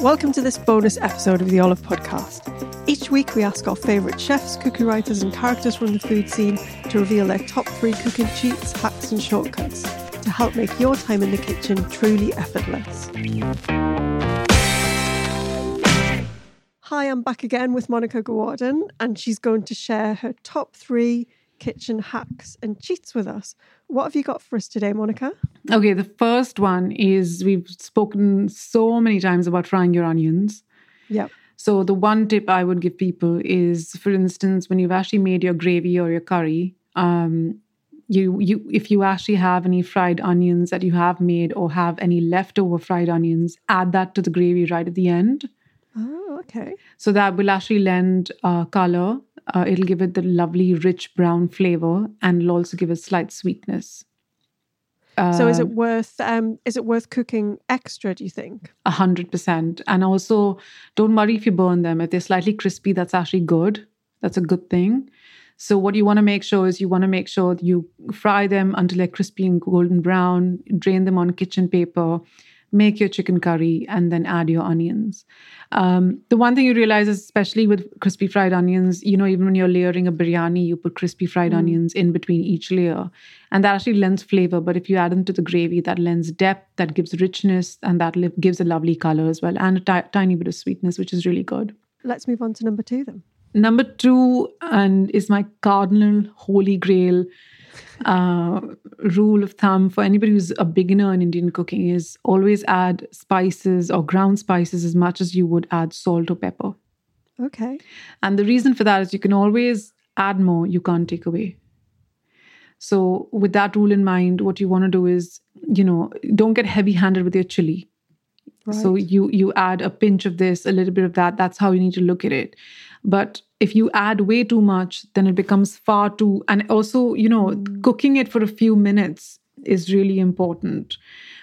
Welcome to this bonus episode of the Olive Podcast. Each week, we ask our favourite chefs, cookie writers, and characters from the food scene to reveal their top three cooking cheats, hacks, and shortcuts to help make your time in the kitchen truly effortless. Hi, I'm back again with Maunika Gowardhan, and she's going to share her top three kitchen hacks and cheats with us. What have you got for us today, Maunika? Okay, the first one is we've spoken so many times about frying your onions. Yep. So the one tip I would give people is, for instance, when you've actually made your gravy or your curry, um, you you if you actually have any fried onions that you have made or have any leftover fried onions, add that to the gravy right at the end. Oh, okay. So that will actually lend uh, color uh, it'll give it the lovely rich brown flavor and it'll also give a slight sweetness. so is it Um, worth um is it worth cooking extra, do you think? A hundred percent. And also, don't worry if you burn them. If they're slightly crispy, that's actually good. That's a good thing. So what you want to make sure is you want to make sure that you fry them until they're crispy and golden brown. Drain them on kitchen paper. Make your chicken curry and then add your onions. Um, the one thing you realize is, especially with crispy fried onions, you know, even when you're layering a biryani, you put crispy fried onions in between each layer, and that actually lends flavor. But if you add them to the gravy, that lends depth, that gives richness, and that li- gives a lovely color as well, and a tiny bit of sweetness, which is really good. Let's move on to number two then. Number two, and is my cardinal holy grail uh, rule of thumb for anybody who's a beginner in Indian cooking is always add spices or ground spices as much as you would add salt or pepper. Okay. And the reason for that is you can always add more, you can't take away. So, with that rule in mind, what you want to do is, you know, don't get heavy handed with your chili. So you you add a pinch of this, a little bit of that. That's how you need to look at it. But if you add way too much, then it becomes far too. And also, you know, cooking it for a few minutes is really important.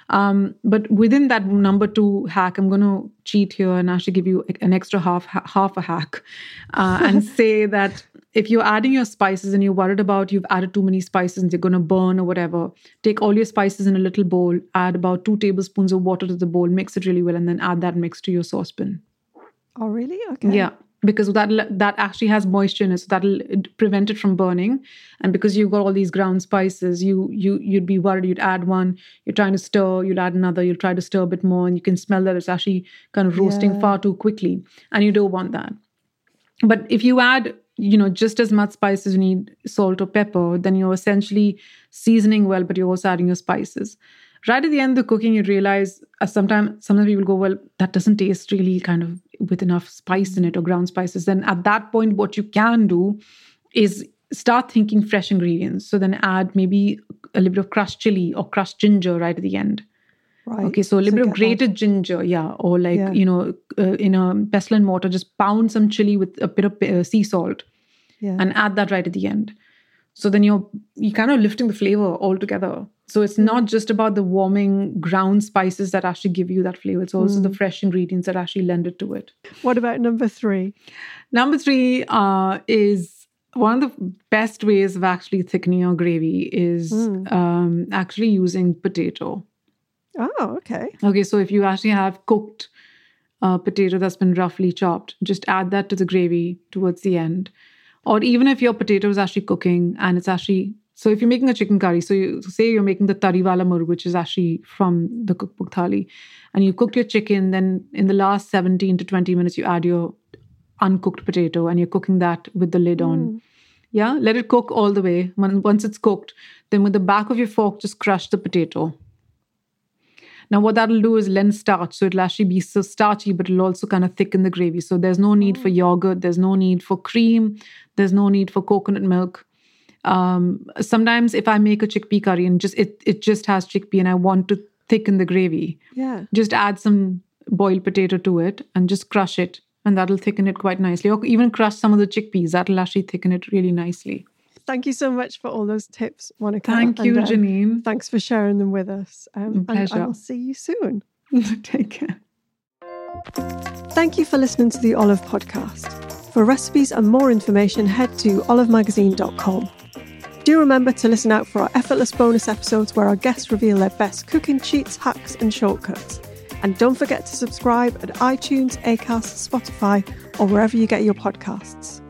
Um, but within that number two hack, I'm going to cheat here and actually give you an extra half half a hack, uh, and say that if you're adding your spices and you're worried about you've added too many spices and they're going to burn or whatever, take all your spices in a little bowl, add about two tablespoons of water to the bowl, mix it really well, and then add that mix to your saucepan. Oh really? Okay. Yeah, because that that actually has moisture in it, so that'll prevent it from burning. And because you've got all these ground spices, you you you'd be worried you'd add one, you're trying to stir, you'll add another, you'll try to stir a bit more, and you can smell that it's actually kind of roasting Yeah. far too quickly, and you don't want that. But if you add, you know, just as much spice as you need salt or pepper, then you're essentially seasoning well, but you're also adding your spices. Right at the end of the cooking, you realize uh, sometimes sometimes people go, well, that doesn't taste really kind of with enough spice in it or ground spices. Then at that point, what you can do is start thinking fresh ingredients. So then add maybe a little bit of crushed chili or crushed ginger right at the end. Right. Okay, so a little bit of grated ginger, yeah, or like Yeah. you know, uh, in a pestle and mortar, just pound some chili with a bit of uh, sea salt Yeah. and add that right at the end. So then you're you kind of lifting the flavor altogether. So it's not just about the warming ground spices that actually give you that flavor. It's also the fresh ingredients that actually lend it to it. what about number three? Number three uh, is one of the best ways of actually thickening your gravy is um, actually using potato. Oh, okay. Okay, so if you actually have cooked uh, potato that's been roughly chopped, just add that to the gravy towards the end. Or even if your potato is actually cooking and it's actually so if you're making a chicken curry, so you say you're making the tariwala murg, which is actually from the cookbook thali, and you cooked your chicken, then in the last 17 to 20 minutes you add your uncooked potato and you're cooking that with the lid on. Yeah, let it cook all the way. Once it's cooked, then with the back of your fork, just crush the potato. Now, what that'll do is lend starch. So it'll actually be so starchy, but it'll also kind of thicken the gravy. So there's no need for yogurt, there's no need for cream, there's no need for coconut milk. Um, sometimes if I make a chickpea curry and just it it just has chickpea and I want to thicken the gravy, Yeah. just add some boiled potato to it and just crush it, and that'll thicken it quite nicely. Or even crush some of the chickpeas, that'll actually thicken it really nicely. Thank you so much for all those tips, Maunika. Thank you, and, uh, Janine. Thanks for sharing them with us. Um, and I'll see you soon. Take care. Thank you for listening to the Olive Podcast. For recipes and more information, head to olivemagazine.com. Do remember to listen out for our effortless bonus episodes where our guests reveal their best cooking cheats, hacks, and shortcuts. And don't forget to subscribe at iTunes, Acast, Spotify, or wherever you get your podcasts.